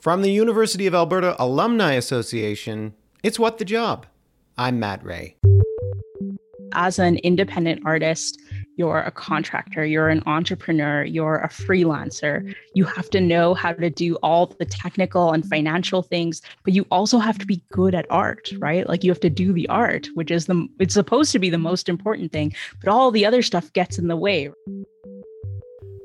From the University of Alberta Alumni Association, it's What the Job. I'm Matt Ray. As an independent artist, you're a contractor, you're an entrepreneur, you're a freelancer. You have to know how to do all the technical and financial things, but you also have to be good at art, right? Like you have to do the art, which is the it's supposed to be the most important thing, but all the other stuff gets in the way.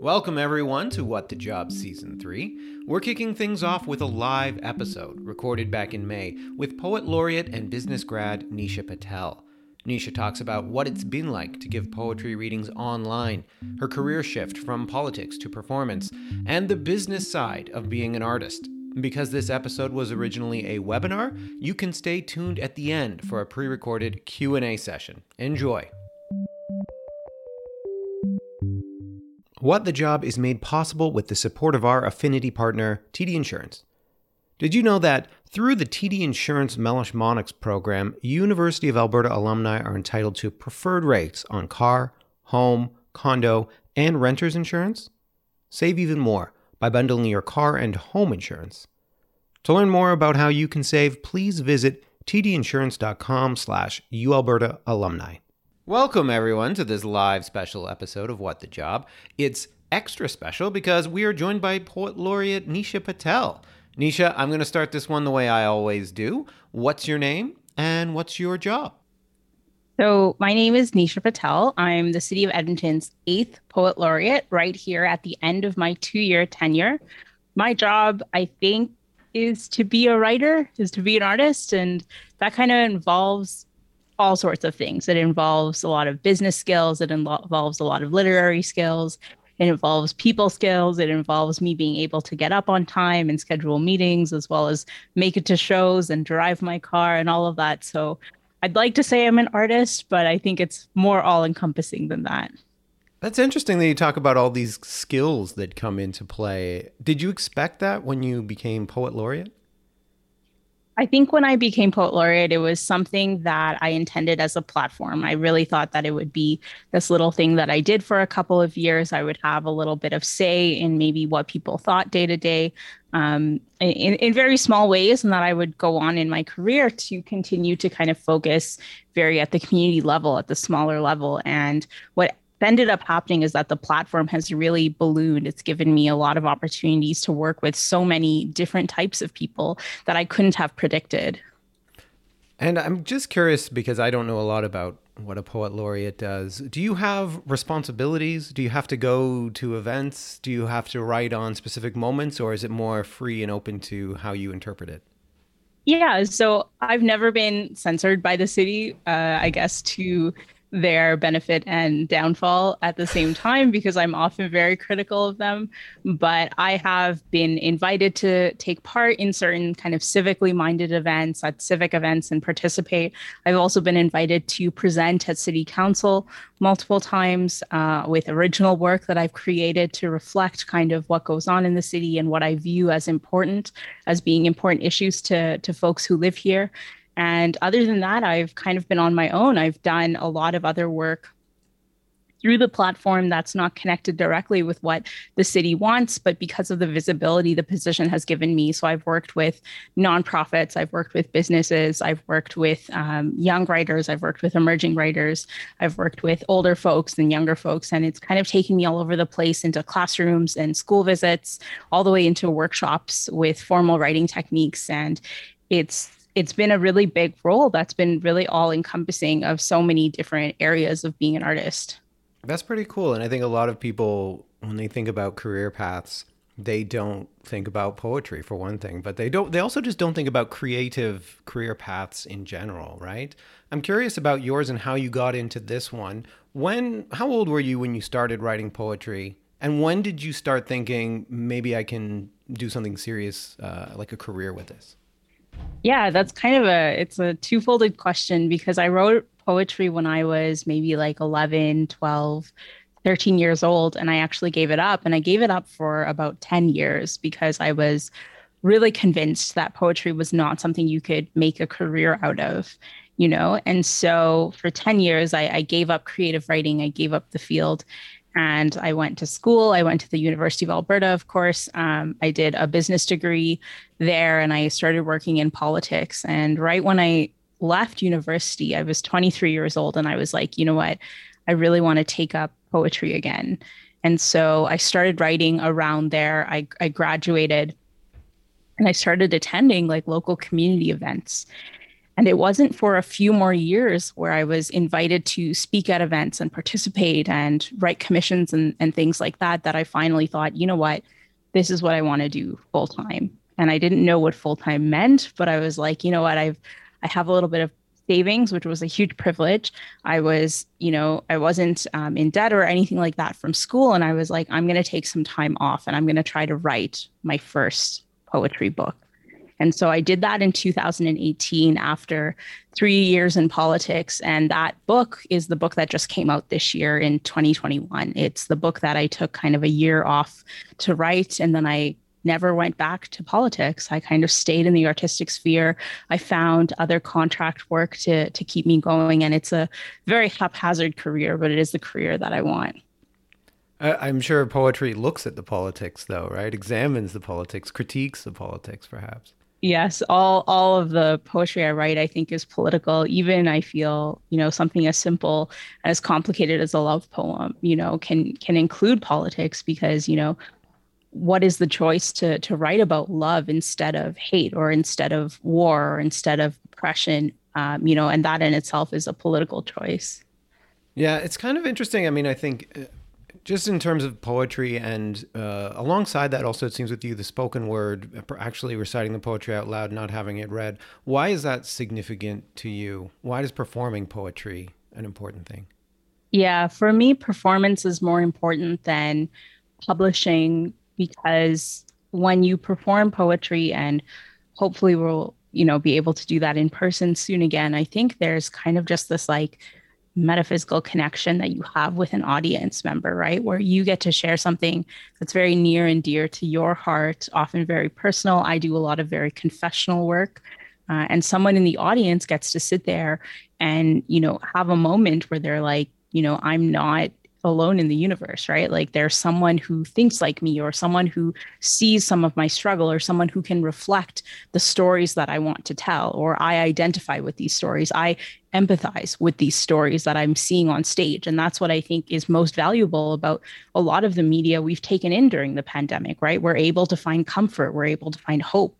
Welcome, everyone, to What the Job Season 3. We're kicking things off with a live episode recorded back in May with poet laureate and business grad Nisha Patel. Nisha talks about what it's been like to give poetry readings online, her career shift from politics to performance, and the business side of being an artist. Because this episode was originally a webinar, you can stay tuned at the end for a pre-recorded Q&A session. Enjoy. What the Job is made possible with the support of our affinity partner, TD Insurance. Did you know that through the TD Insurance Meloche Monnex program, University of Alberta alumni are entitled to preferred rates on car, home, condo, and renter's insurance? Save even more by bundling your car and home insurance. To learn more about how you can save, please visit tdinsurance.com slash ualberta alumni. Welcome, everyone, to this live special episode of What the Job. It's extra special because we are joined by Poet Laureate Nisha Patel. Nisha, I'm going to start this one the way I always do. What's your name and what's your job? So, my name is Nisha Patel. I'm the City of Edmonton's eighth Poet Laureate right here at the end of my two year tenure. My job, I think, is to be a writer, is to be an artist. And that kind of involves all sorts of things. It involves a lot of business skills, it involves a lot of literary skills, it involves people skills, it involves me being able to get up on time and schedule meetings, as well as make it to shows and drive my car and all of that. So I'd like to say I'm an artist, but I think it's more all encompassing than that. That's interesting that you talk about all these skills that come into play. Did you expect that when you became poet laureate? I think when I became Poet Laureate, it was something that I intended as a platform. I really thought that it would be this little thing that I did for a couple of years. I would have a little bit of say in maybe what people thought day to day um, in, in very small ways, and that I would go on in my career to continue to kind of focus very at the community level, at the smaller level. And what ended up happening is that the platform has really ballooned. It's given me a lot of opportunities to work with so many different types of people that I couldn't have predicted. And I'm just curious because I don't know a lot about what a poet laureate does. Do you have responsibilities? Do you have to go to events? Do you have to write on specific moments, or is it more free and open to how you interpret it? Yeah, so I've never been censored by the city, uh, I guess, to their benefit and downfall at the same time because I'm often very critical of them. But I have been invited to take part in certain kind of civically minded events at civic events and participate. I've also been invited to present at city council multiple times uh, with original work that I've created to reflect kind of what goes on in the city and what I view as important, as being important issues to, to folks who live here. And other than that, I've kind of been on my own. I've done a lot of other work through the platform that's not connected directly with what the city wants, but because of the visibility the position has given me. So I've worked with nonprofits, I've worked with businesses, I've worked with um, young writers, I've worked with emerging writers, I've worked with older folks and younger folks. And it's kind of taken me all over the place into classrooms and school visits, all the way into workshops with formal writing techniques. And it's it's been a really big role that's been really all encompassing of so many different areas of being an artist. That's pretty cool. And I think a lot of people, when they think about career paths, they don't think about poetry for one thing, but they don't, they also just don't think about creative career paths in general, right? I'm curious about yours and how you got into this one. When, how old were you when you started writing poetry? And when did you start thinking maybe I can do something serious, uh, like a career with this? Yeah, that's kind of a it's a twofolded question because I wrote poetry when I was maybe like 11, 12, 13 years old and I actually gave it up and I gave it up for about 10 years because I was really convinced that poetry was not something you could make a career out of, you know? And so for 10 years I, I gave up creative writing, I gave up the field and I went to school. I went to the University of Alberta, of course. Um, I did a business degree there and I started working in politics. And right when I left university, I was 23 years old and I was like, you know what? I really want to take up poetry again. And so I started writing around there. I, I graduated and I started attending like local community events. And it wasn't for a few more years where I was invited to speak at events and participate and write commissions and, and things like that, that I finally thought, you know what, this is what I want to do full time. And I didn't know what full time meant, but I was like, you know what, I've I have a little bit of savings, which was a huge privilege. I was, you know, I wasn't um, in debt or anything like that from school. And I was like, I'm going to take some time off and I'm going to try to write my first poetry book. And so I did that in 2018 after three years in politics. And that book is the book that just came out this year in 2021. It's the book that I took kind of a year off to write. And then I never went back to politics. I kind of stayed in the artistic sphere. I found other contract work to, to keep me going. And it's a very haphazard career, but it is the career that I want. I'm sure poetry looks at the politics, though, right? Examines the politics, critiques the politics, perhaps. Yes, all all of the poetry I write, I think, is political. Even I feel, you know, something as simple and as complicated as a love poem, you know, can can include politics because, you know, what is the choice to to write about love instead of hate or instead of war or instead of oppression? Um, you know, and that in itself is a political choice. Yeah, it's kind of interesting. I mean, I think uh, just in terms of poetry and uh, alongside that also it seems with you the spoken word uh, actually reciting the poetry out loud not having it read why is that significant to you? Why is performing poetry an important thing? Yeah for me performance is more important than publishing because when you perform poetry and hopefully we'll you know be able to do that in person soon again i think there's kind of just this like metaphysical connection that you have with an audience member, right? Where you get to share something that's very near and dear to your heart, often very personal. I do a lot of very confessional work. Uh, and someone in the audience gets to sit there and, you know, have a moment where they're like, you know, I'm not alone in the universe, right? Like there's someone who thinks like me, or someone who sees some of my struggle, or someone who can reflect the stories that I want to tell, or I identify with these stories. I empathize with these stories that I'm seeing on stage. And that's what I think is most valuable about a lot of the media we've taken in during the pandemic, right? We're able to find comfort, we're able to find hope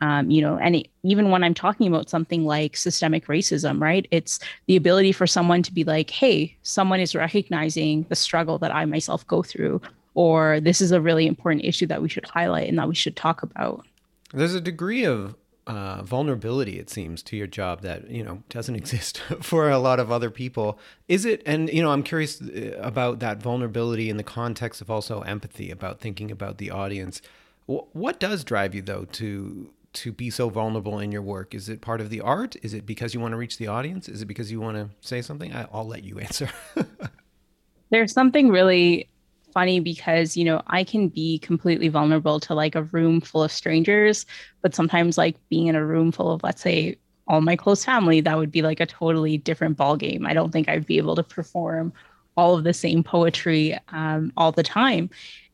um, you know and it, even when i'm talking about something like systemic racism right it's the ability for someone to be like hey someone is recognizing the struggle that i myself go through or this is a really important issue that we should highlight and that we should talk about. There's a degree of uh, vulnerability it seems to your job that you know doesn't exist for a lot of other people. Is it and you know i'm curious uh, about that vulnerability in the context of also empathy about thinking about the audience. What does drive you though to to be so vulnerable in your work? Is it part of the art? Is it because you want to reach the audience? Is it because you want to say something? I, will let you answer. There's something really funny because, you know, I can be completely vulnerable to like a room full of strangers, but sometimes like being in a room full of, let's say, all my close family, that would be like a totally different ball game. I don't think I'd be able to perform all of the same poetry um, all the time.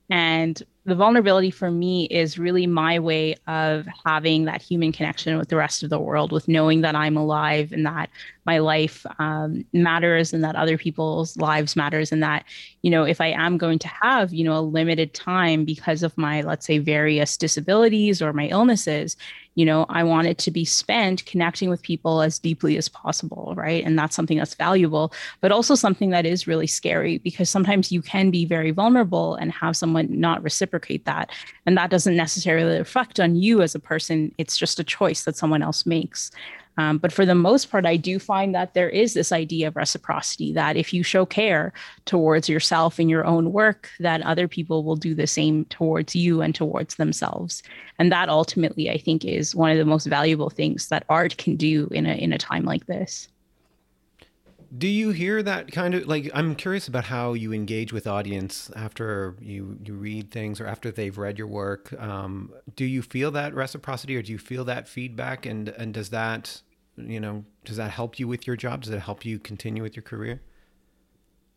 And the vulnerability for me is really my way of having that human connection with the rest of the world, with knowing that I'm alive and that my life um, matters and that other people's lives matters and that you know if i am going to have you know a limited time because of my let's say various disabilities or my illnesses you know i want it to be spent connecting with people as deeply as possible right? And that's something that's valuable but also something that is really scary because sometimes you can be very vulnerable and have someone not reciprocate that. And that doesn't necessarily reflect on you as a person. It's just a choice that someone else makes um, but for the most part, I do find that there is this idea of reciprocity that if you show care towards yourself in your own work, that other people will do the same towards you and towards themselves. And that ultimately, I think, is one of the most valuable things that art can do in a in a time like this. Do you hear that kind of like I'm curious about how you engage with audience after you you read things or after they've read your work. Um, do you feel that reciprocity or do you feel that feedback and and does that you know, does that help you with your job? Does it help you continue with your career?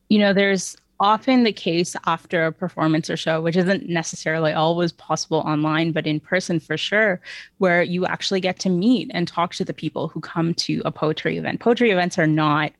You know, there's often the case after a performance or show, which isn't necessarily always possible online, but in person for sure, where you actually get to meet and talk to the people who come to a poetry event. Poetry events are not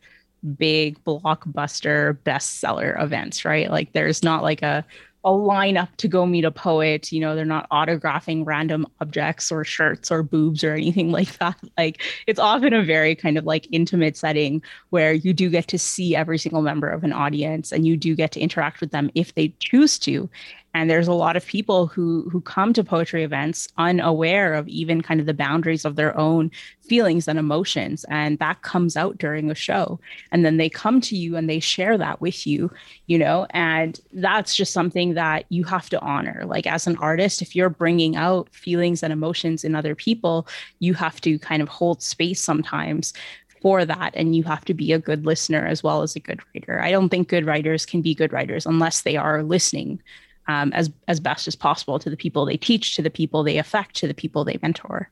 big blockbuster bestseller events, right? Like there's not like a a lineup to go meet a poet. You know, they're not autographing random objects or shirts or boobs or anything like that. Like it's often a very kind of like intimate setting where you do get to see every single member of an audience and you do get to interact with them if they choose to and there's a lot of people who who come to poetry events unaware of even kind of the boundaries of their own feelings and emotions. And that comes out during a show. And then they come to you and they share that with you you know? And that's just something that you have to honor. Like as an artist if you're bringing out feelings and emotions in other people you have to kind of hold space sometimes for that. And you have to be a good listener as well as a good writer. I don't think good writers can be good writers unless they are listening um, as as best as possible to the people they teach, to the people they affect, to the people they mentor.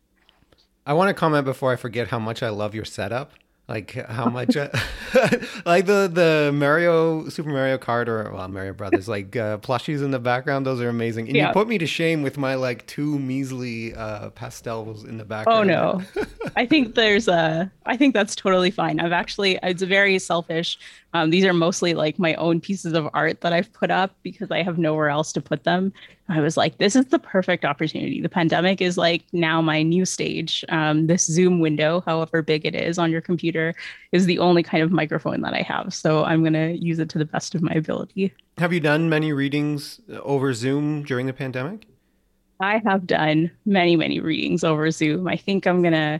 I want to comment before I forget how much I love your setup. Like how much, I, like the the Mario Super Mario Kart or well Mario Brothers like uh, plushies in the background. Those are amazing. And yeah. you put me to shame with my like two measly uh, pastels in the background. Oh no, I think there's a. I think that's totally fine. I've actually it's very selfish. Um, these are mostly like my own pieces of art that I've put up because I have nowhere else to put them. I was like, this is the perfect opportunity. The pandemic is like now my new stage. Um, this Zoom window, however big it is on your computer, is the only kind of microphone that I have. So I'm going to use it to the best of my ability. Have you done many readings over Zoom during the pandemic? I have done many, many readings over Zoom. I think I'm going to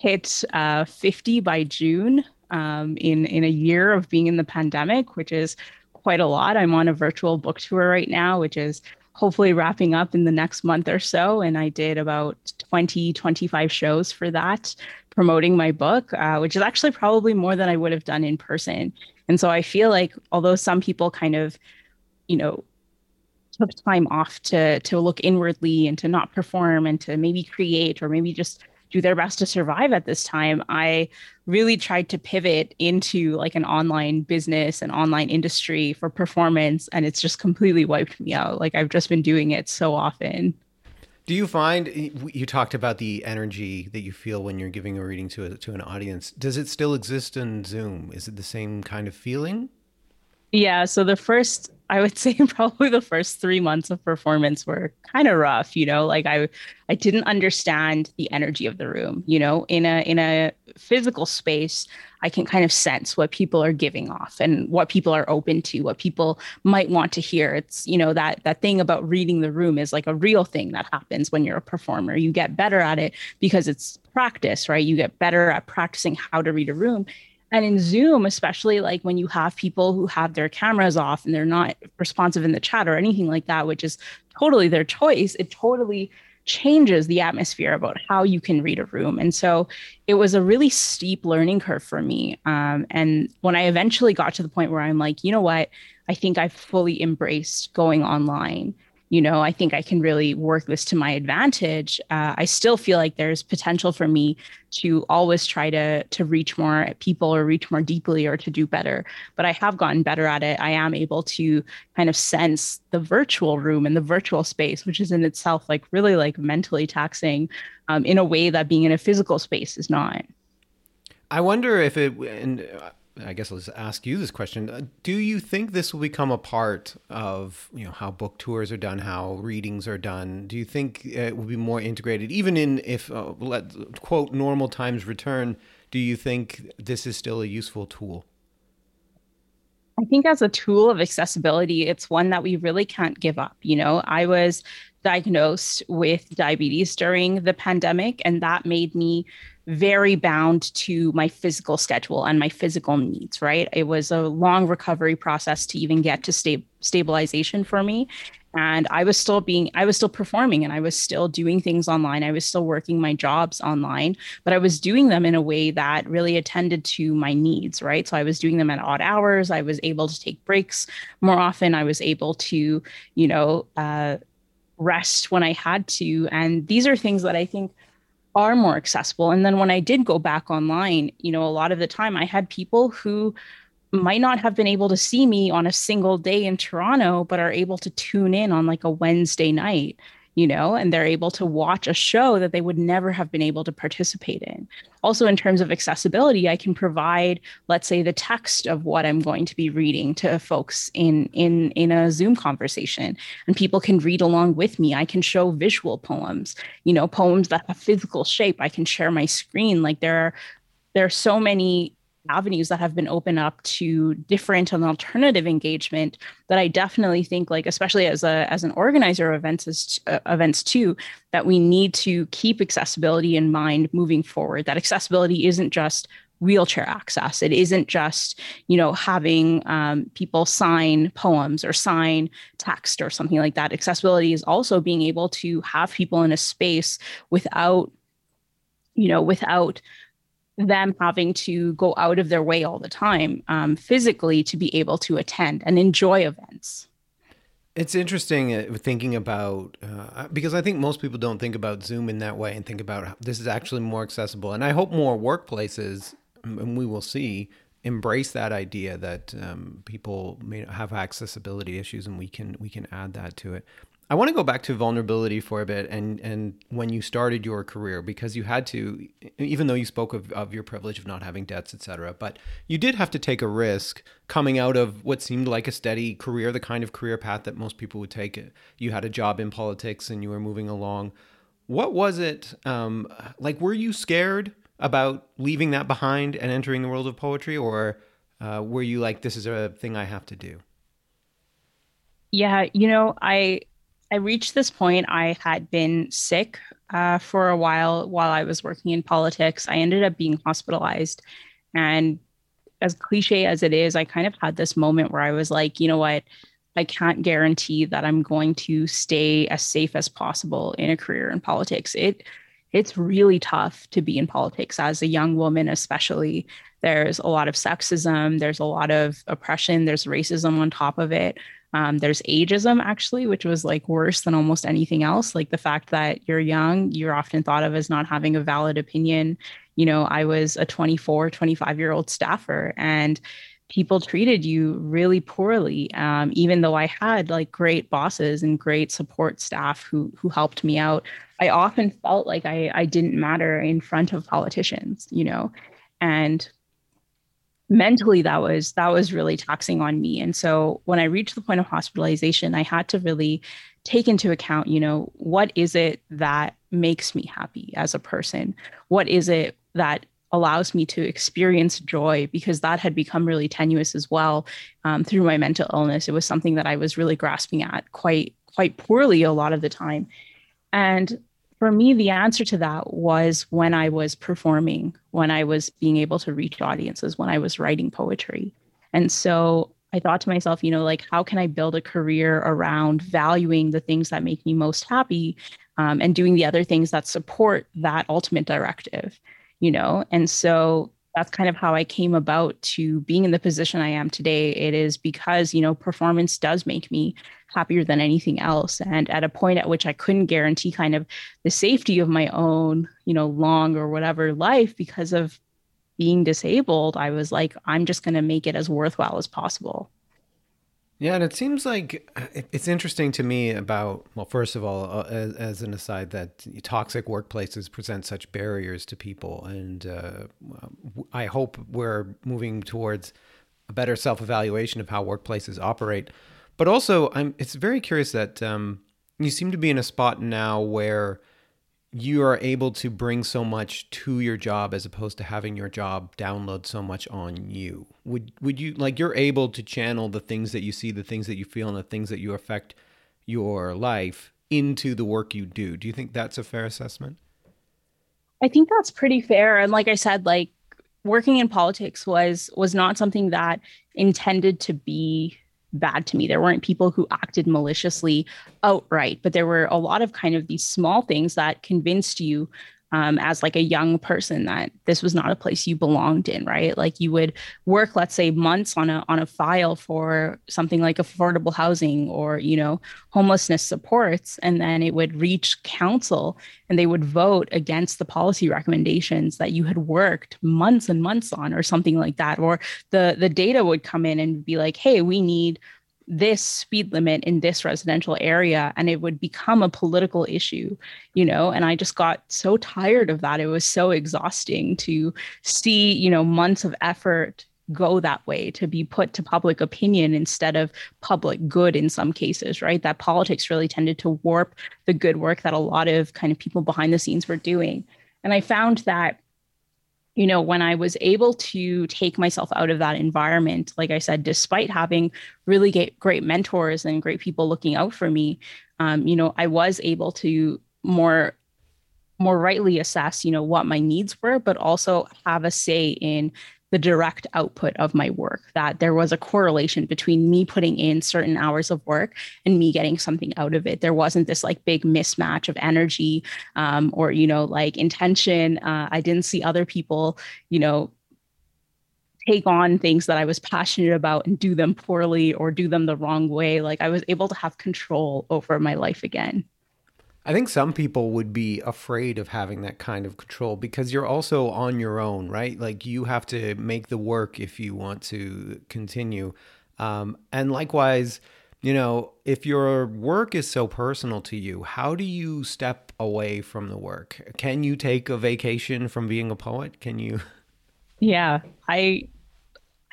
hit uh, 50 by June um, in, in a year of being in the pandemic, which is quite a lot. I'm on a virtual book tour right now, which is hopefully wrapping up in the next month or so. And I did about 20, 25 shows for that, promoting my book, uh, which is actually probably more than I would have done in person. And so I feel like although some people kind of, you know, took time off to to look inwardly and to not perform and to maybe create or maybe just do their best to survive at this time i really tried to pivot into like an online business and online industry for performance and it's just completely wiped me out. Like i've just been doing it so often. Do you find you talked about the energy that you feel when you're giving a reading to a, to an audience. Does it still exist in zoom? Is it the same kind of feeling? Yeah so the first I would say probably the first three months of performance were kind of rough, you know, like I I didn't understand the energy of the room, you know, in a in a physical space, I can kind of sense what people are giving off and what people are open to, what people might want to hear. It's, you know, that that thing about reading the room is like a real thing that happens when you're a performer. You get better at it because it's practice, right? You get better at practicing how to read a room and in Zoom, especially like when you have people who have their cameras off and they're not responsive in the chat or anything like that, which is totally their choice, it totally changes the atmosphere about how you can read a room. And so it was a really steep learning curve for me. Um, and when I eventually got to the point where I'm like, you know what, I think I've fully embraced going online you know, I think I can really work this to my advantage. Uh, I still feel like there's potential for me to always try to to reach more people or reach more deeply or to do better. But I have gotten better at it. I am able to kind of sense the virtual room and the virtual space, which is in itself like really like mentally taxing um, in a way that being in a physical space is not. I wonder if it and I guess I'll just ask you this question. Uh, do you think this will become a part of you know how book tours are done, how readings are done? Do you think it will be more integrated, even in if uh, let quote normal times return? Do you think this is still a useful tool? I think as a tool of accessibility, it's one that we really can't give up. You know, I was diagnosed with diabetes during the pandemic, and that made me very bound to my physical schedule and my physical needs, right? It was a long recovery process to even get to sta- stabilization for me. And I was still being, I was still performing and I was still doing things online. I was still working my jobs online, but I was doing them in a way that really attended to my needs, right? So I was doing them at odd hours. I was able to take breaks more often. I was able to, you know, uh, rest when I had to. And these are things that I think are more accessible. And then when I did go back online, you know, a lot of the time I had people who might not have been able to see me on a single day in Toronto, but are able to tune in on like a Wednesday night, you know, and they're able to watch a show that they would never have been able to participate in. Also, in terms of accessibility, I can provide, let's say, the text of what I'm going to be reading to folks in in in a Zoom conversation, and people can read along with me. I can show visual poems, you know, poems that have physical shape. I can share my screen. Like there are there are so many avenues that have been opened up to different and alternative engagement that I definitely think like especially as a as an organizer of events as, uh, events too that we need to keep accessibility in mind moving forward that accessibility isn't just wheelchair access. It isn't just you know having um, people sign poems or sign text or something like that. Accessibility is also being able to have people in a space without you know without them having to go out of their way all the time um, physically to be able to attend and enjoy events. It's interesting uh, thinking about uh, because I think most people don't think about Zoom in that way and think about this is actually more accessible. And I hope more workplaces, and we will see, embrace that idea that um, people may have accessibility issues, and we can we can add that to it. I want to go back to vulnerability for a bit and and when you started your career because you had to even though you spoke of, of your privilege of not having debts etc but you did have to take a risk coming out of what seemed like a steady career the kind of career path that most people would take you had a job in politics and you were moving along. What was it um, like were you scared about leaving that behind and entering the world of poetry or uh, were you like this is a thing I have to do yeah you know I I reached this point. I had been sick uh, for a while while I was working in politics. I ended up being hospitalized. And as cliche as it is, I kind of had this moment where I was like, you know what? I can't guarantee that I'm going to stay as safe as possible in a career in politics. It it's really tough to be in politics as a young woman, especially. There's a lot of sexism, there's a lot of oppression, there's racism on top of it. Um, there's ageism, actually, which was like worse than almost anything else. Like the fact that you're young, you're often thought of as not having a valid opinion. You know, I was a 24, 25 year old staffer, and people treated you really poorly um, even though i had like great bosses and great support staff who who helped me out i often felt like i i didn't matter in front of politicians you know and mentally that was that was really taxing on me. And so when i reached the point of hospitalization i had to really take into account you know what is it that makes me happy as a person? What is it that allows me to experience joy? Because that had become really tenuous as well um, through my mental illness. It was something that i was really grasping at quite quite poorly a lot of the time. And for me, the answer to that was when I was performing, when I was being able to reach audiences, when I was writing poetry. And so I thought to myself, you know, like, how can I build a career around valuing the things that make me most happy um, and doing the other things that support that ultimate directive, you know? And so that's kind of how I came about to being in the position I am today. It is because, you know, performance does make me happier than anything else. And at a point at which I couldn't guarantee kind of the safety of my own, you know, long or whatever life because of being disabled, I was like, I'm just going to make it as worthwhile as possible. Yeah, and it seems like it's interesting to me about well, first of all, uh, as, as, an aside, that toxic workplaces present such barriers to people, and uh, I hope we're moving towards a better self-evaluation of how workplaces operate. But also, I'm it's very curious that um, you seem to be in a spot now where you are able to bring so much to your job as opposed to having your job download so much on you. Would would you like you're able to channel the things that you see the things that you feel and the things that you affect your life into the work you do. Do you think that's a fair assessment? I think that's pretty fair. And like i said like working in politics was was not something that intended to be bad to me. There weren't people who acted maliciously outright, but there were a lot of kind of these small things that convinced you um, as like a young person that this was not a place you belonged in right? Like you would work let's say months on a on a file for something like affordable housing or you know homelessness supports and then it would reach council and they would vote against the policy recommendations that you had worked months and months on or something like that. Or the the data would come in and be like hey we need this speed limit in this residential area and it would become a political issue you know? And i just got so tired of that. It was so exhausting to see you know months of effort go that way to be put to public opinion instead of public good in some cases right? That politics really tended to warp the good work that a lot of kind of people behind the scenes were doing. And i found that you know, when I was able to take myself out of that environment, like I said, despite having really great mentors and great people looking out for me, um, you know, I was able to more more rightly assess, you know, what my needs were, but also have a say in the direct output of my work, that there was a correlation between me putting in certain hours of work and me getting something out of it. There wasn't this like big mismatch of energy um, or, you know, like intention. Uh, I didn't see other people, you know, take on things that I was passionate about and do them poorly or do them the wrong way. Like I was able to have control over my life again. I think some people would be afraid of having that kind of control because you're also on your own, right? Like you have to make the work if you want to continue. Um, and likewise, you know, if your work is so personal to you, how do you step away from the work? Can you take a vacation from being a poet? Can you? Yeah, I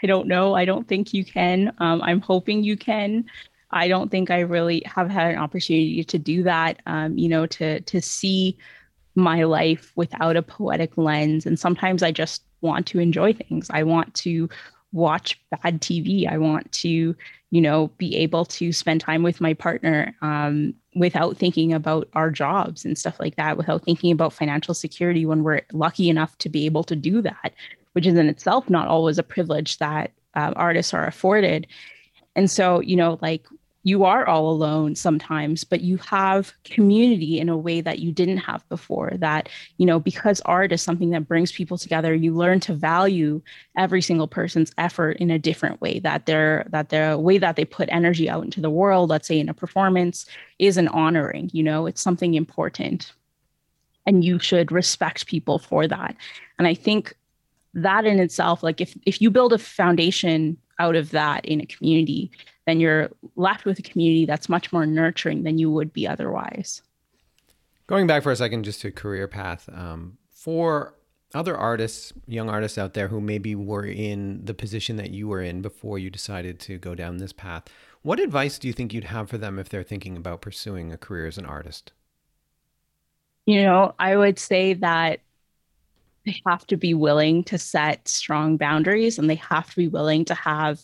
I don't know. I don't think you can. Um, I'm hoping you can. I don't think I really have had an opportunity to do that. Um, you know, to to see my life without a poetic lens. And sometimes I just want to enjoy things. I want to watch bad TV. I want to, you know, be able to spend time with my partner um, without thinking about our jobs and stuff like that, without thinking about financial security when we're lucky enough to be able to do that, which is in itself not always a privilege that uh, artists are afforded. And so, you know, like you are all alone sometimes but you have community in a way that you didn't have before that you know because art is something that brings people together you learn to value every single person's effort in a different way that their that the way that they put energy out into the world let's say in a performance is an honoring you know it's something important. And you should respect people for that. And i think that in itself like if if you build a foundation out of that in a community then you're left with a community that's much more nurturing than you would be otherwise. Going back for a second, just to career path, um, for other artists, young artists out there who maybe were in the position that you were in before you decided to go down this path, what advice do you think you'd have for them if they're thinking about pursuing a career as an artist? You know, I would say that they have to be willing to set strong boundaries and they have to be willing to have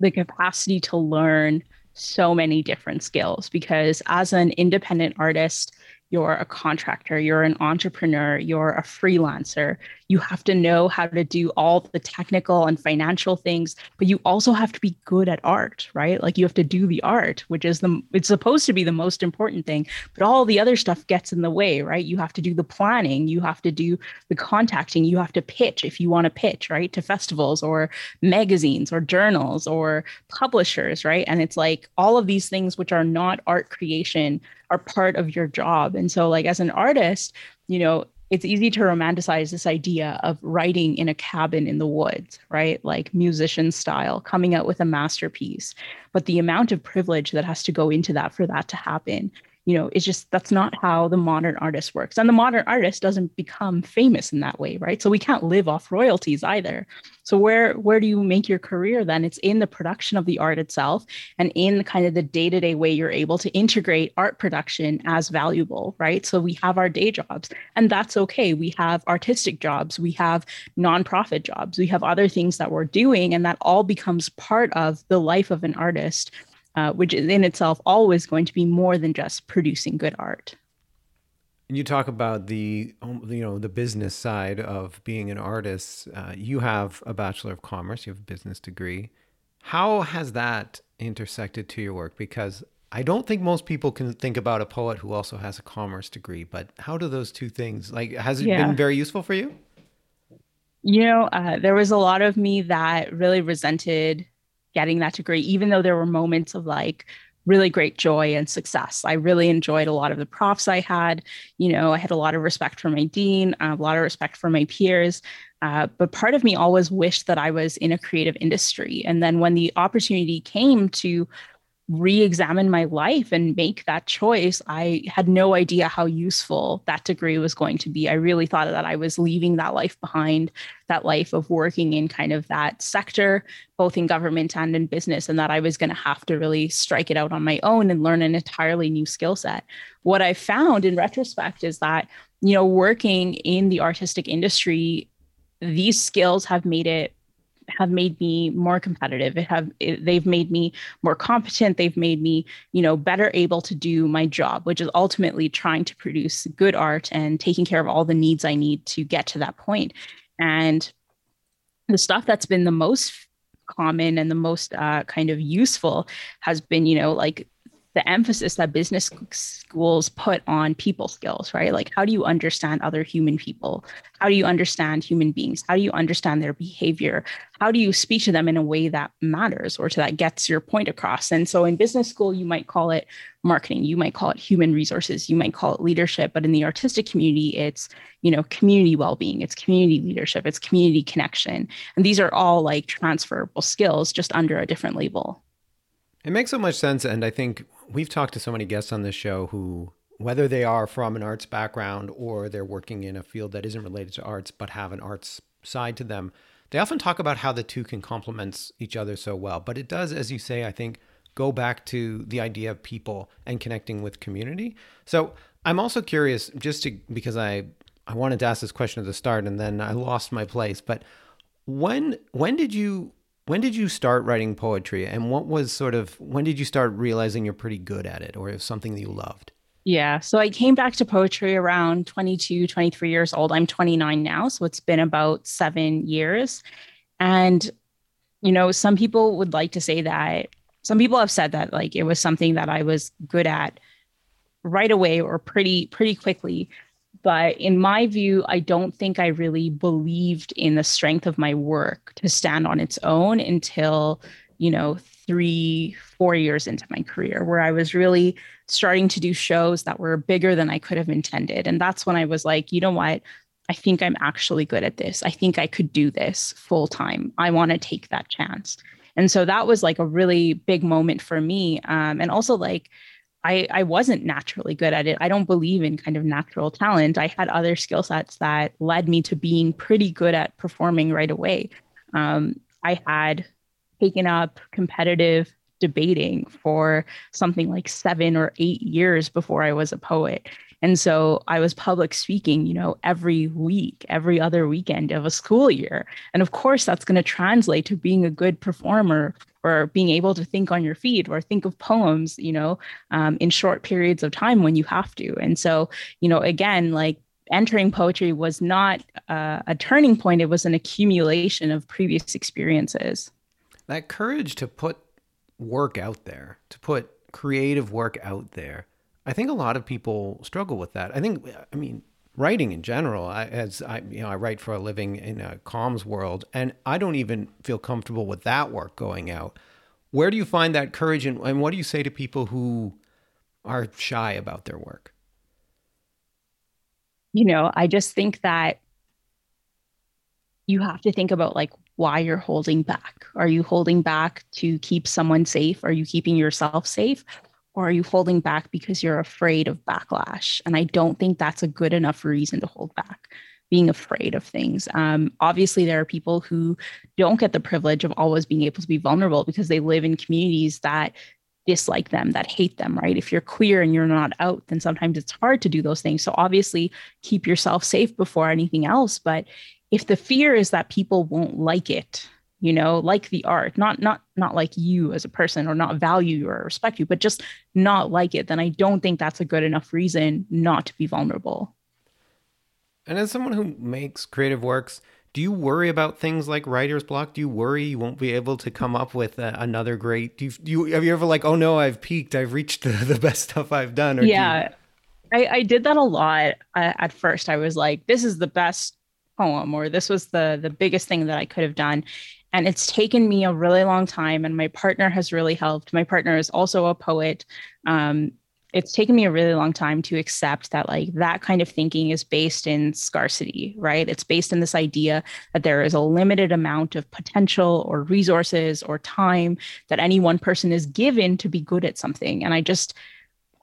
the capacity to learn so many different skills because as an independent artist you're a contractor, you're an entrepreneur, you're a freelancer. You have to know how to do all the technical and financial things, but you also have to be good at art, right? Like you have to do the art, which is the it's supposed to be the most important thing, but all the other stuff gets in the way, right? You have to do the planning, you have to do the contacting, you have to pitch if you want to pitch, right? To festivals or magazines or journals or publishers, right? And it's like all of these things which are not art creation are part of your job. And so, like, as an artist, you know, it's easy to romanticize this idea of writing in a cabin in the woods, right? Like musician style, coming out with a masterpiece. But the amount of privilege that has to go into that for that to happen you know it's just that's not how the modern artist works. And the modern artist doesn't become famous in that way right? So we can't live off royalties either. So where where do you make your career then? It's in the production of the art itself and in kind of the day-to-day way you're able to integrate art production as valuable right? So we have our day jobs and that's okay. We have artistic jobs. We have nonprofit jobs. We have other things that we're doing and that all becomes part of the life of an artist uh, which is in itself always going to be more than just producing good art. And you talk about the um, you know the business side of being an artist. Uh, you have a bachelor of commerce. You have a business degree. How has that intersected to your work? Because I don't think most people can think about a poet who also has a commerce degree, but how do those two things like has it yeah. been very useful for you? You know, uh, there was a lot of me that really resented getting that degree, even though there were moments of like really great joy and success. I really enjoyed a lot of the profs I had. You know, I had a lot of respect for my dean, a lot of respect for my peers. Uh, but part of me always wished that I was in a creative industry. And then when the opportunity came to re-examine my life and make that choice i had no idea how useful that degree was going to be. I really thought that i was leaving that life behind that life of working in kind of that sector both in government and in business and that i was going to have to really strike it out on my own and learn an entirely new skill set. What i found in retrospect is that you know working in the artistic industry these skills have made it have made me more competitive. It have it, they've made me more competent. They've made me you know better able to do my job which is ultimately trying to produce good art and taking care of all the needs i need to get to that point. And the stuff that's been the most common and the most uh, kind of useful has been you know like the emphasis that business schools put on people skills, right? Like, how do you understand other human people? How do you understand human beings? How do you understand their behavior? How do you speak to them in a way that matters or to that gets your point across? And so, in business school, you might call it marketing, you might call it human resources, you might call it leadership. But in the artistic community, it's you know community well-being, it's community leadership, it's community connection, and these are all like transferable skills, just under a different label. It makes so much sense. And I think we've talked to so many guests on this show who, whether they are from an arts background or they're working in a field that isn't related to arts but have an arts side to them, they often talk about how the two can complement each other so well. But it does, as you say, I think, go back to the idea of people and connecting with community. So I'm also curious, just to because I I wanted to ask this question at the start and then I lost my place. But when when did you when did you start writing poetry and what was sort of when did you start realizing you're pretty good at it or it something that you loved? Yeah. So I came back to poetry around 22, 23 years old. I'm 29 now. So it's been about seven years. And, you know, some people would like to say that some people have said that like it was something that I was good at right away or pretty, pretty quickly. But in my view, I don't think I really believed in the strength of my work to stand on its own until, you know, three, four years into my career, where I was really starting to do shows that were bigger than I could have intended. And that's when I was like, you know what? I think I'm actually good at this. I think I could do this full time. I want to take that chance. And so that was like a really big moment for me. Um, and also, like, I, I wasn't naturally good at it. I don't believe in kind of natural talent. I had other skill sets that led me to being pretty good at performing right away. Um, I had taken up competitive debating for something like seven or eight years before I was a poet. And so I was public speaking, you know, every week, every other weekend of a school year. And of course, that's going to translate to being a good performer or being able to think on your feet or think of poems, you know, um, in short periods of time when you have to. And so, you know, again, like entering poetry was not uh, a turning point, it was an accumulation of previous experiences. That courage to put work out there, to put creative work out there. I think a lot of people struggle with that. I think, I mean, writing in general, I, as I, you know, I write for a living in a comms world, and I don't even feel comfortable with that work going out. Where do you find that courage, and, and what do you say to people who are shy about their work? You know, I just think that you have to think about like why you're holding back. Are you holding back to keep someone safe? Are you keeping yourself safe? Or are you holding back because you're afraid of backlash? And I don't think that's a good enough reason to hold back being afraid of things. Um, obviously, there are people who don't get the privilege of always being able to be vulnerable because they live in communities that dislike them, that hate them, right? If you're queer and you're not out, then sometimes it's hard to do those things. So, obviously, keep yourself safe before anything else. But if the fear is that people won't like it, you know like the art not not not like you as a person or not value you or respect you but just not like it then i don't think that's a good enough reason not to be vulnerable and as someone who makes creative works do you worry about things like writer's block? Do you worry you won't be able to come up with uh, another great? Do you, do you, have you ever like, oh no, I've peaked, I've reached the, the best stuff I've done? yeah, you... I, I did that a lot uh, at first. I was like, this is the best poem, or this was the the biggest thing that I could have done, and it's taken me a really long time. And my partner has really helped. My partner is also a poet. Um, it's taken me a really long time to accept that like that kind of thinking is based in scarcity right it's based in this idea that there is a limited amount of potential or resources or time that any one person is given to be good at something and i just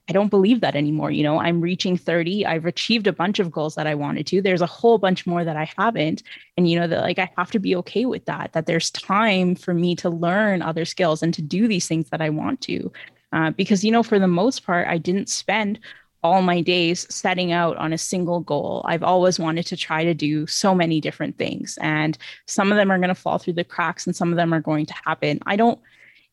I don't believe that anymore. You know, I'm reaching 30. I've achieved a bunch of goals that I wanted to. There's a whole bunch more that I haven't. And, you know, that like I have to be okay with that, that there's time for me to learn other skills and to do these things that I want to. Uh, because, you know, for the most part, I didn't spend all my days setting out on a single goal. I've always wanted to try to do so many different things, and some of them are going to fall through the cracks and some of them are going to happen. I don't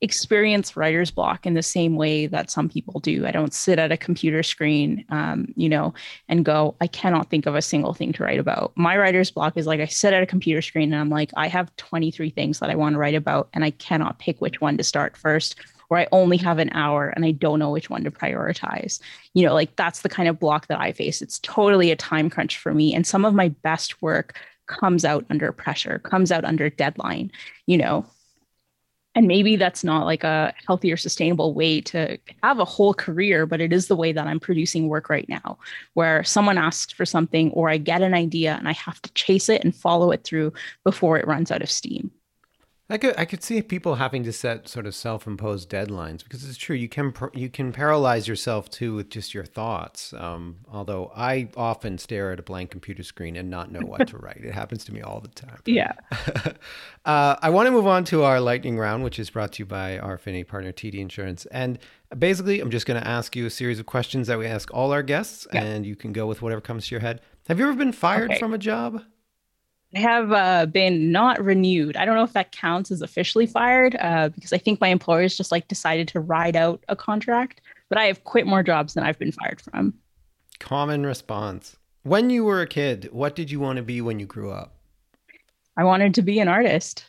experience writer's block in the same way that some people do. I don't sit at a computer screen, um, you know, and go, I cannot think of a single thing to write about. My writer's block is like I sit at a computer screen and I'm like, I have 23 things that I want to write about, and I cannot pick which one to start first where I only have an hour and I don't know which one to prioritize. You know, like that's the kind of block that I face. It's totally a time crunch for me. And some of my best work comes out under pressure, comes out under deadline, you know. And maybe that's not like a healthy or sustainable way to have a whole career, but it is the way that I'm producing work right now, where someone asks for something or I get an idea and I have to chase it and follow it through before it runs out of steam. I could I could see people having to set sort of self-imposed deadlines because it's true you can you can paralyze yourself too with just your thoughts. Um, although I often stare at a blank computer screen and not know what to write. It happens to me all the time. Yeah. uh, I want to move on to our lightning round, which is brought to you by our affinity partner TD Insurance. And basically, I'm just going to ask you a series of questions that we ask all our guests, yeah. and you can go with whatever comes to your head. Have you ever been fired okay. from a job? I have uh, been not renewed. I don't know if that counts as officially fired uh, because I think my employers just like decided to ride out a contract. But I have quit more jobs than I've been fired from. Common response. When you were a kid, what did you want to be when you grew up? I wanted to be an artist.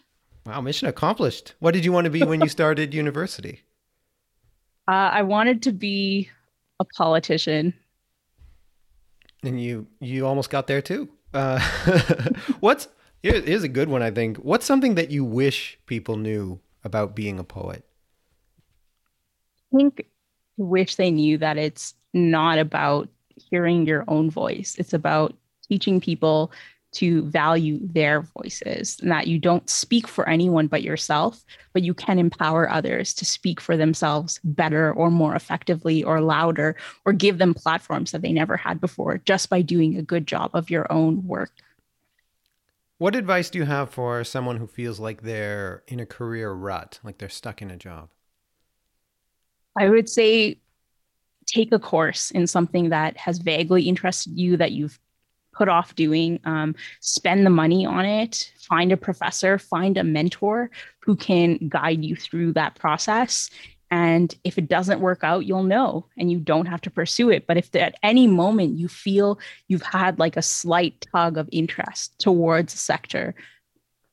Wow, mission accomplished. What did you want to be when you started university? Uh, I wanted to be a politician. And you you almost got there too. Uh, what's here's a good one, I think. What's something that you wish people knew about being a poet? I think wish they knew that it's not about hearing your own voice. It's about teaching people to value their voices and that you don't speak for anyone but yourself, but you can empower others to speak for themselves better or more effectively or louder or give them platforms that they never had before just by doing a good job of your own work. What advice do you have for someone who feels like they're in a career rut, like they're stuck in a job? I would say take a course in something that has vaguely interested you that you've put off doing. Um, spend the money on it, find a professor, find a mentor who can guide you through that process. And if it doesn't work out, you'll know and you don't have to pursue it. But if at any moment you feel you've had like a slight tug of interest towards a sector,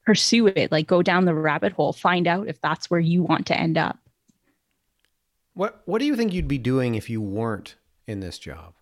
pursue it, like go down the rabbit hole, find out if that's where you want to end up. What what do you think you'd be doing if you weren't in this job?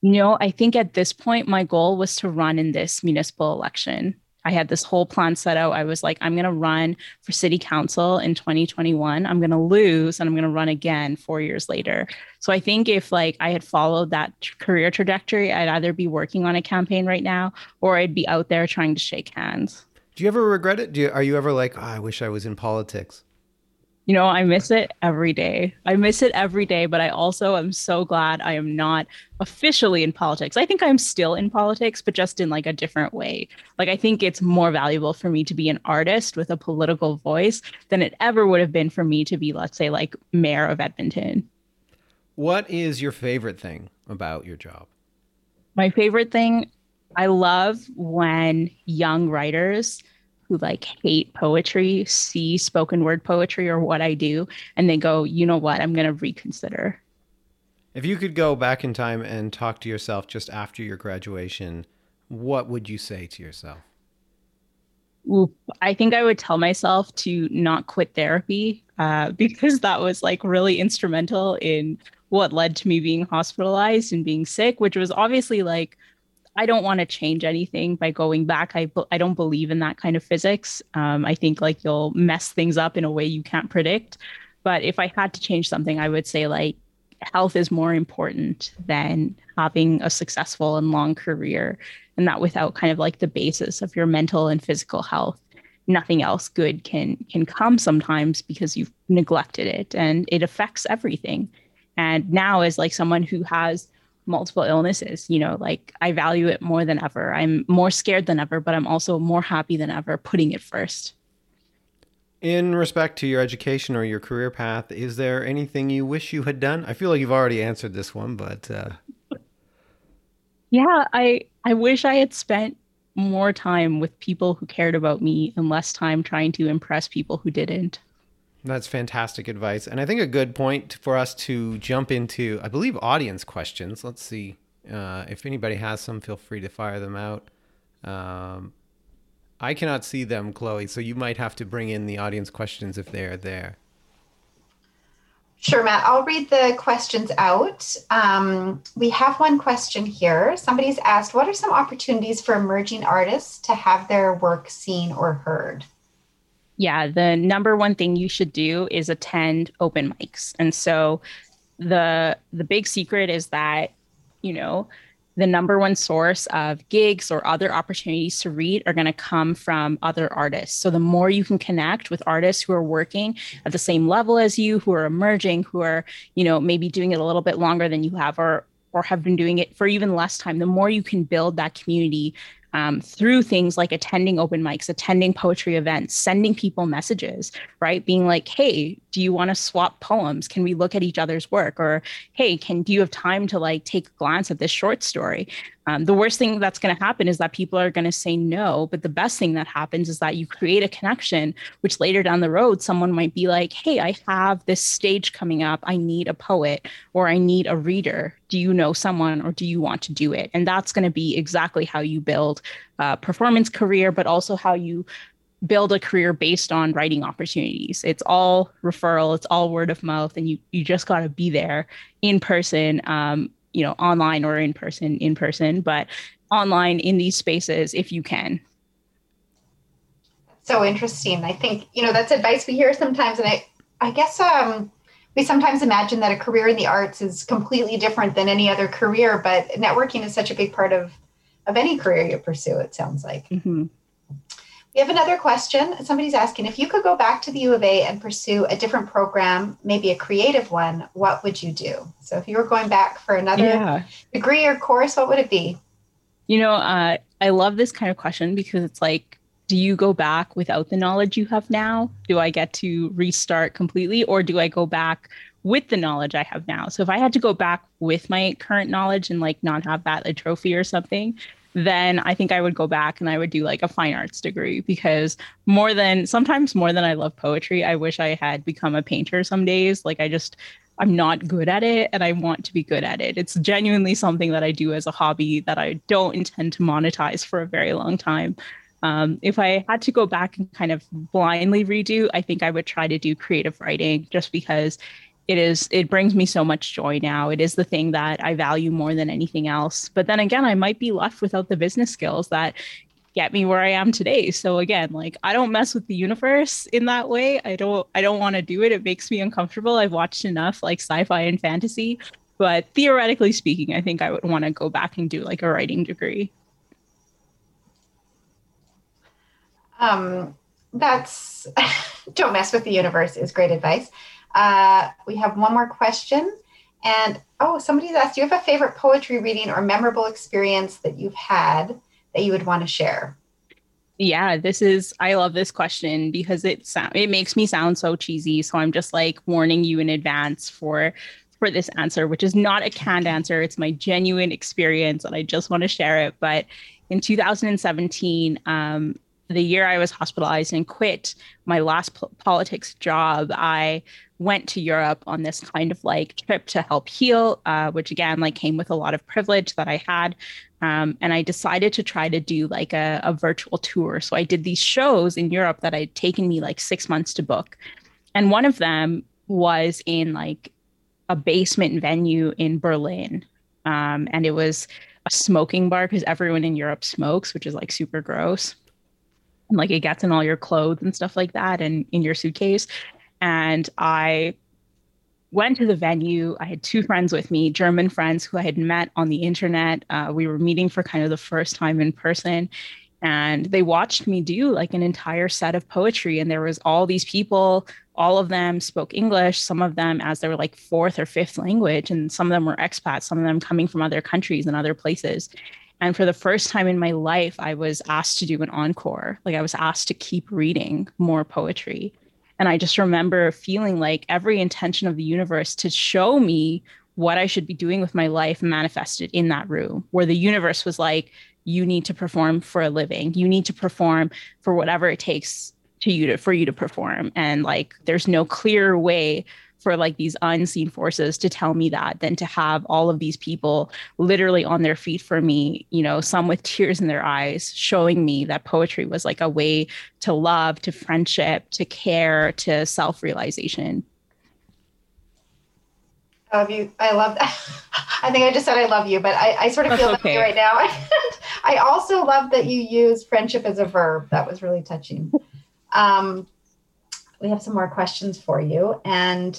You know, I think at this point, my goal was to run in this municipal election. I had this whole plan set out. I was like, I'm going to run for city council in 2021. I'm going to lose and I'm going to run again four years later. So I think if like I had followed that career trajectory, I'd either be working on a campaign right now or I'd be out there trying to shake hands. Do you ever regret it? Do you, are you ever like, oh, I wish I was in politics? You know, I miss it every day. I miss it every day, but I also am so glad I am not officially in politics. I think I'm still in politics, but just in like a different way. Like, I think it's more valuable for me to be an artist with a political voice than it ever would have been for me to be, let's say, like mayor of Edmonton. What is your favorite thing about your job? My favorite thing, I love when young writers who like hate poetry see spoken word poetry or what I do and they go, you know what, I'm going to reconsider. If you could go back in time and talk to yourself just after your graduation, what would you say to yourself? I think I would tell myself to not quit therapy uh, because that was like really instrumental in what led to me being hospitalized and being sick, which was obviously like, I don't want to change anything by going back. I, I don't believe in that kind of physics. Um, I think like you'll mess things up in a way you can't predict. But if I had to change something, I would say like health is more important than having a successful and long career and that without kind of like the basis of your mental and physical health nothing else good can can come sometimes because you've neglected it and it affects everything and now as like someone who has multiple illnesses you know like i value it more than ever. I'm more scared than ever but i'm also more happy than ever putting it first. In respect to your education or your career path is there anything you wish you had done? I feel like you've already answered this one but uh... yeah i I wish I had spent more time with people who cared about me and less time trying to impress people who didn't. That's fantastic advice. And I think a good point for us to jump into, I believe, audience questions. Let's see. Uh, if anybody has some, feel free to fire them out. Um, I cannot see them, Chloe, so you might have to bring in the audience questions if they are there. Sure, Matt. I'll read the questions out. Um, we have one question here. Somebody's asked, What are some opportunities for emerging artists to have their work seen or heard? Yeah, the number one thing you should do is attend open mics. And so the the big secret is that, you know, the number one source of gigs or other opportunities to read are going to come from other artists. So the more you can connect with artists who are working at the same level as you, who are emerging, who are, you know, maybe doing it a little bit longer than you have or or have been doing it for even less time, the more you can build that community um, through things like attending open mics, attending poetry events, sending people messages, right? Being like, hey, do you want to swap poems? Can we look at each other's work? Or hey, can do you have time to like take a glance at this short story? Um, the worst thing that's going to happen is that people are going to say no. But the best thing that happens is that you create a connection, which later down the road, someone might be like, hey, I have this stage coming up. I need a poet or I need a reader. Do you know someone or do you want to do it? And that's going to be exactly how you build a performance career, but also how you build a career based on writing opportunities. It's all referral, it's all word of mouth, and you you just got to be there in person um, you know online or in person in person but online in these spaces if you can so interesting i think you know that's advice we hear sometimes and i i guess um we sometimes imagine that a career in the arts is completely different than any other career but networking is such a big part of of any career you pursue it sounds like mm-hmm. We have another question. Somebody's asking if you could go back to the U of A and pursue a different program, maybe a creative one, what would you do? So if you were going back for another yeah. degree or course, what would it be? You know, uh, I love this kind of question because it's like, do you go back without the knowledge you have now? Do I get to restart completely or do I go back with the knowledge I have now? So if I had to go back with my current knowledge and like not have that a trophy or something, then I think I would go back and I would do like a fine arts degree because more than sometimes more than I love poetry, I wish I had become a painter some days. Like I just I'm not good at it and I want to be good at it. It's genuinely something that I do as a hobby that I don't intend to monetize for a very long time. Um, if I had to go back and kind of blindly redo, I think I would try to do creative writing just because it is it brings me so much joy now. It is the thing that i value more than anything else. But then again i might be left without the business skills that get me where i am today. So again like i don't mess with the universe in that way. I don't i don't want to do it. It makes me uncomfortable. I've watched enough like sci-fi and fantasy. But theoretically speaking i think i would want to go back and do like a writing degree. Um that's don't mess with the universe is great advice uh, we have one more question. And oh, somebody's asked, do you have a favorite poetry reading or memorable experience that you've had that you would want to share? Yeah, this is I love this question because it sound it makes me sound so cheesy. So I'm just like warning you in advance for for this answer, which is not a canned answer. It's my genuine experience and I just want to share it. But in 2017, um, the year I was hospitalized and quit my last po- politics job, I went to Europe on this kind of like trip to help heal, uh, which again like came with a lot of privilege that I had. Um, and I decided to try to do like a, a virtual tour. So I did these shows in Europe that i had taken me like six months to book, and one of them was in like a basement venue in Berlin, um, and it was a smoking bar because everyone in Europe smokes, which is like super gross. And like it gets in all your clothes and stuff like that and in your suitcase. And I went to the venue. I had two friends with me, German friends who I had met on the internet. Uh, we were meeting for kind of the first time in person. And they watched me do like an entire set of poetry. And there was all these people, all of them spoke English, some of them as their like fourth or fifth language, and some of them were expats, some of them coming from other countries and other places. And for the first time in my life, I was asked to do an encore. Like I was asked to keep reading more poetry. And I just remember feeling like every intention of the universe to show me what I should be doing with my life manifested in that room, where the universe was like, you need to perform for a living. You need to perform for whatever it takes to you to for you to perform. And like there's no clear way for like these unseen forces to tell me that than to have all of these people literally on their feet for me, you know, some with tears in their eyes, showing me that poetry was like a way to love, to friendship, to care, to self realization. I love you. I love that. I think I just said I love you, but I, I sort of That's feel okay. that right now. I also love that you use friendship as a verb. That was really touching. Um, we have some more questions for you. And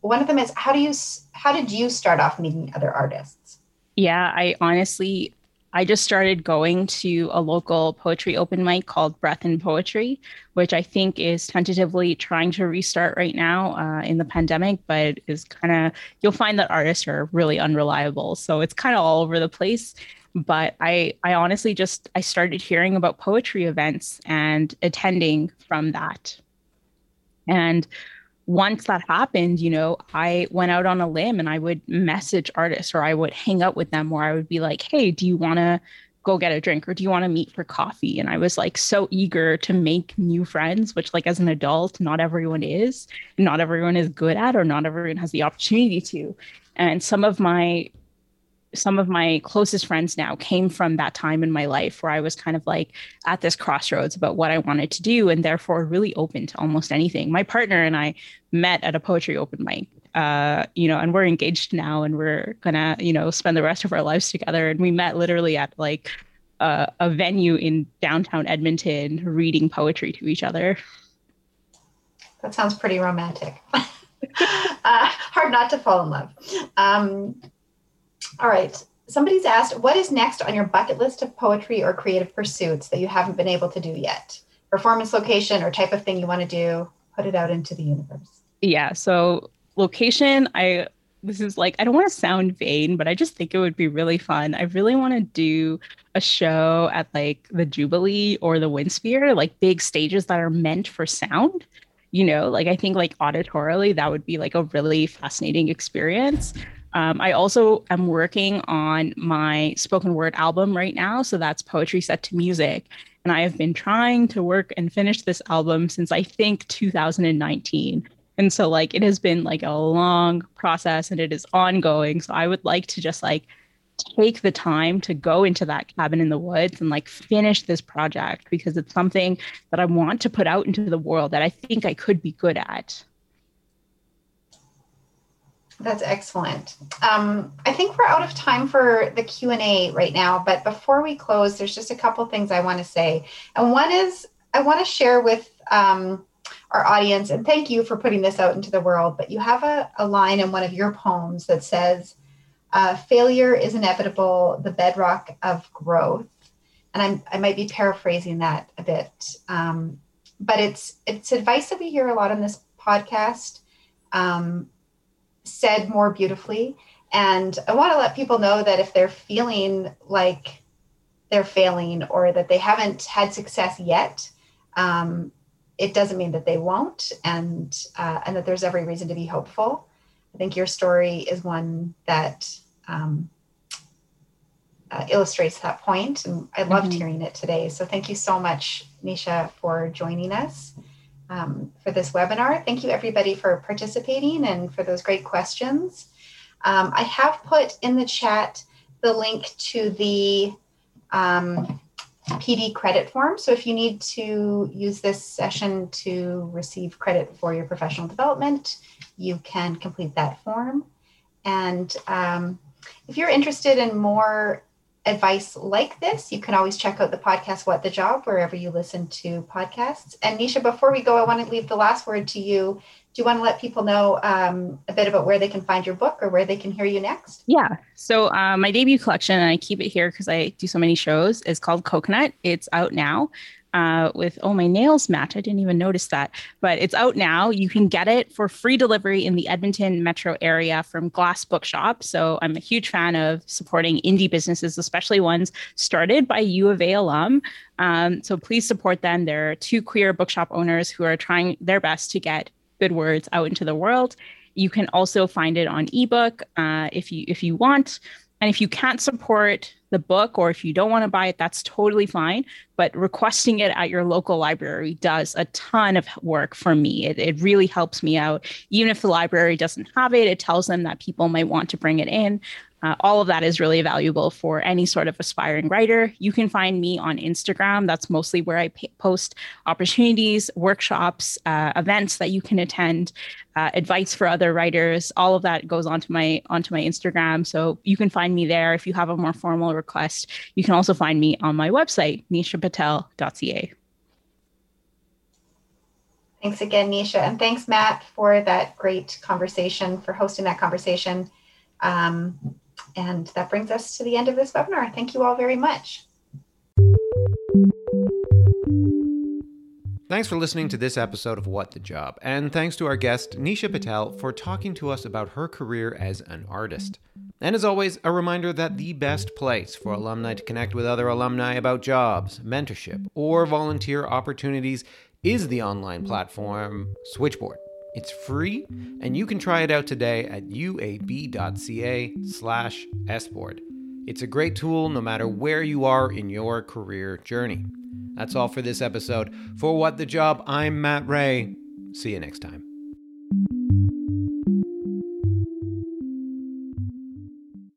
one of them is how do you how did you start off meeting other artists? Yeah, I honestly I just started going to a local poetry open mic called Breath in Poetry, which I think is tentatively trying to restart right now uh, in the pandemic, but is kind of, you'll find that artists are really unreliable. So it's kind of all over the place. But I, I honestly just, I started hearing about poetry events and attending from that. And once that happened, you know, I went out on a limb and I would message artists or I would hang out with them or I would be like, hey, do you want to go get a drink or do you want to meet for coffee? And I was like so eager to make new friends, which, like, as an adult, not everyone is, not everyone is good at, or not everyone has the opportunity to. And some of my some of my closest friends now came from that time in my life where I was kind of like at this crossroads about what I wanted to do and therefore really open to almost anything. My partner and I met at a poetry open mic. Uh, you know, and we're engaged now and we're gonna, you know, spend the rest of our lives together. And we met literally at like a venue in downtown Edmonton reading poetry to each other. That sounds pretty romantic. uh, hard not to fall in love. Um, all right. Somebody's asked, what is next on your bucket list of poetry or creative pursuits that you haven't been able to do yet? Performance location or type of thing you want to do, put it out into the universe. Yeah. So, location, I this is like I don't want to sound vain, but I just think it would be really fun. I really want to do a show at like the Jubilee or the Winspear, like big stages that are meant for sound. You know, like I think like auditorily that would be like a really fascinating experience. Um, I also am working on my spoken word album right now. So that's poetry set to music. And I have been trying to work and finish this album since I think 2019. And so, like, it has been like a long process and it is ongoing. So I would like to just like take the time to go into that cabin in the woods and like finish this project because it's something that I want to put out into the world that I think I could be good at. That's excellent. Um, I think we're out of time for the Q and A right now, but before we close, there's just a couple things I want to say, and one is I want to share with um, our audience, and thank you for putting this out into the world. But you have a, a line in one of your poems that says, uh, "Failure is inevitable, the bedrock of growth," and I'm, I might be paraphrasing that a bit, um, but it's it's advice that we hear a lot on this podcast. Um, said more beautifully. And I want to let people know that if they're feeling like they're failing or that they haven't had success yet, um, it doesn't mean that they won't, and uh, and that there's every reason to be hopeful. I think your story is one that um, uh, illustrates that. And I loved Mhm. hearing it today. So thank you so much, Nisha, for joining us um, for this webinar. Thank you, everybody, for participating and for those great questions. Um, I have put in the chat the link to the um, PD credit form. So if you need to use this session to receive credit for your professional development, you can complete that form. And um, if you're interested in more advice like this, you can always check out the podcast What the Job wherever you listen to podcasts. And Nisha, before we go, I want to leave the last word to you. Do you want to let people know um, a bit about where they can find your book or where they can hear you next? Yeah. So uh, my debut collection, and I keep it here because I do so many shows, is called Coconut. It's out now. Uh, with oh my nails match. I didn't even notice that, but it's out now. You can get it for free delivery in the Edmonton metro area from Glass Bookshop. So I'm a huge fan of supporting indie businesses, especially ones started by U of A alum. Um, so please support them. There are two queer bookshop owners who are trying their best to get good words out into the world. You can also find it on ebook uh, if you if you want. And if you can't support the book or if you don't want to buy it, that's totally fine. But requesting it at your local library does a ton of work for me. It, it really helps me out. Even if the library doesn't have it, it tells them that people might want to bring it in. Uh, all of that is really valuable for any sort of aspiring writer. You can find me on Instagram. That's mostly where I p- post opportunities, workshops, uh, events that you can attend, uh, advice for other writers. All of that goes onto my onto my Instagram. So you can find me there. If you have a more formal request, you can also find me on my website, nishapatel.ca. Thanks again, Nisha. And thanks, Matt, for that great conversation, for hosting that conversation. Um, and that brings us to the end of this webinar. Thank you all very much. Thanks for listening to this episode of What the Job, and thanks to our guest, Nisha Patel, for talking to us about her career as an artist. And as always, a reminder that the best place for alumni to connect with other alumni about jobs, mentorship, or volunteer opportunities is the online platform Switchboard. It's free, and you can try it out today at uab.ca slash sboard. It's a great tool no matter where you are in your career journey. That's all for this episode. For What the Job, I'm Matt Ray. See you next time.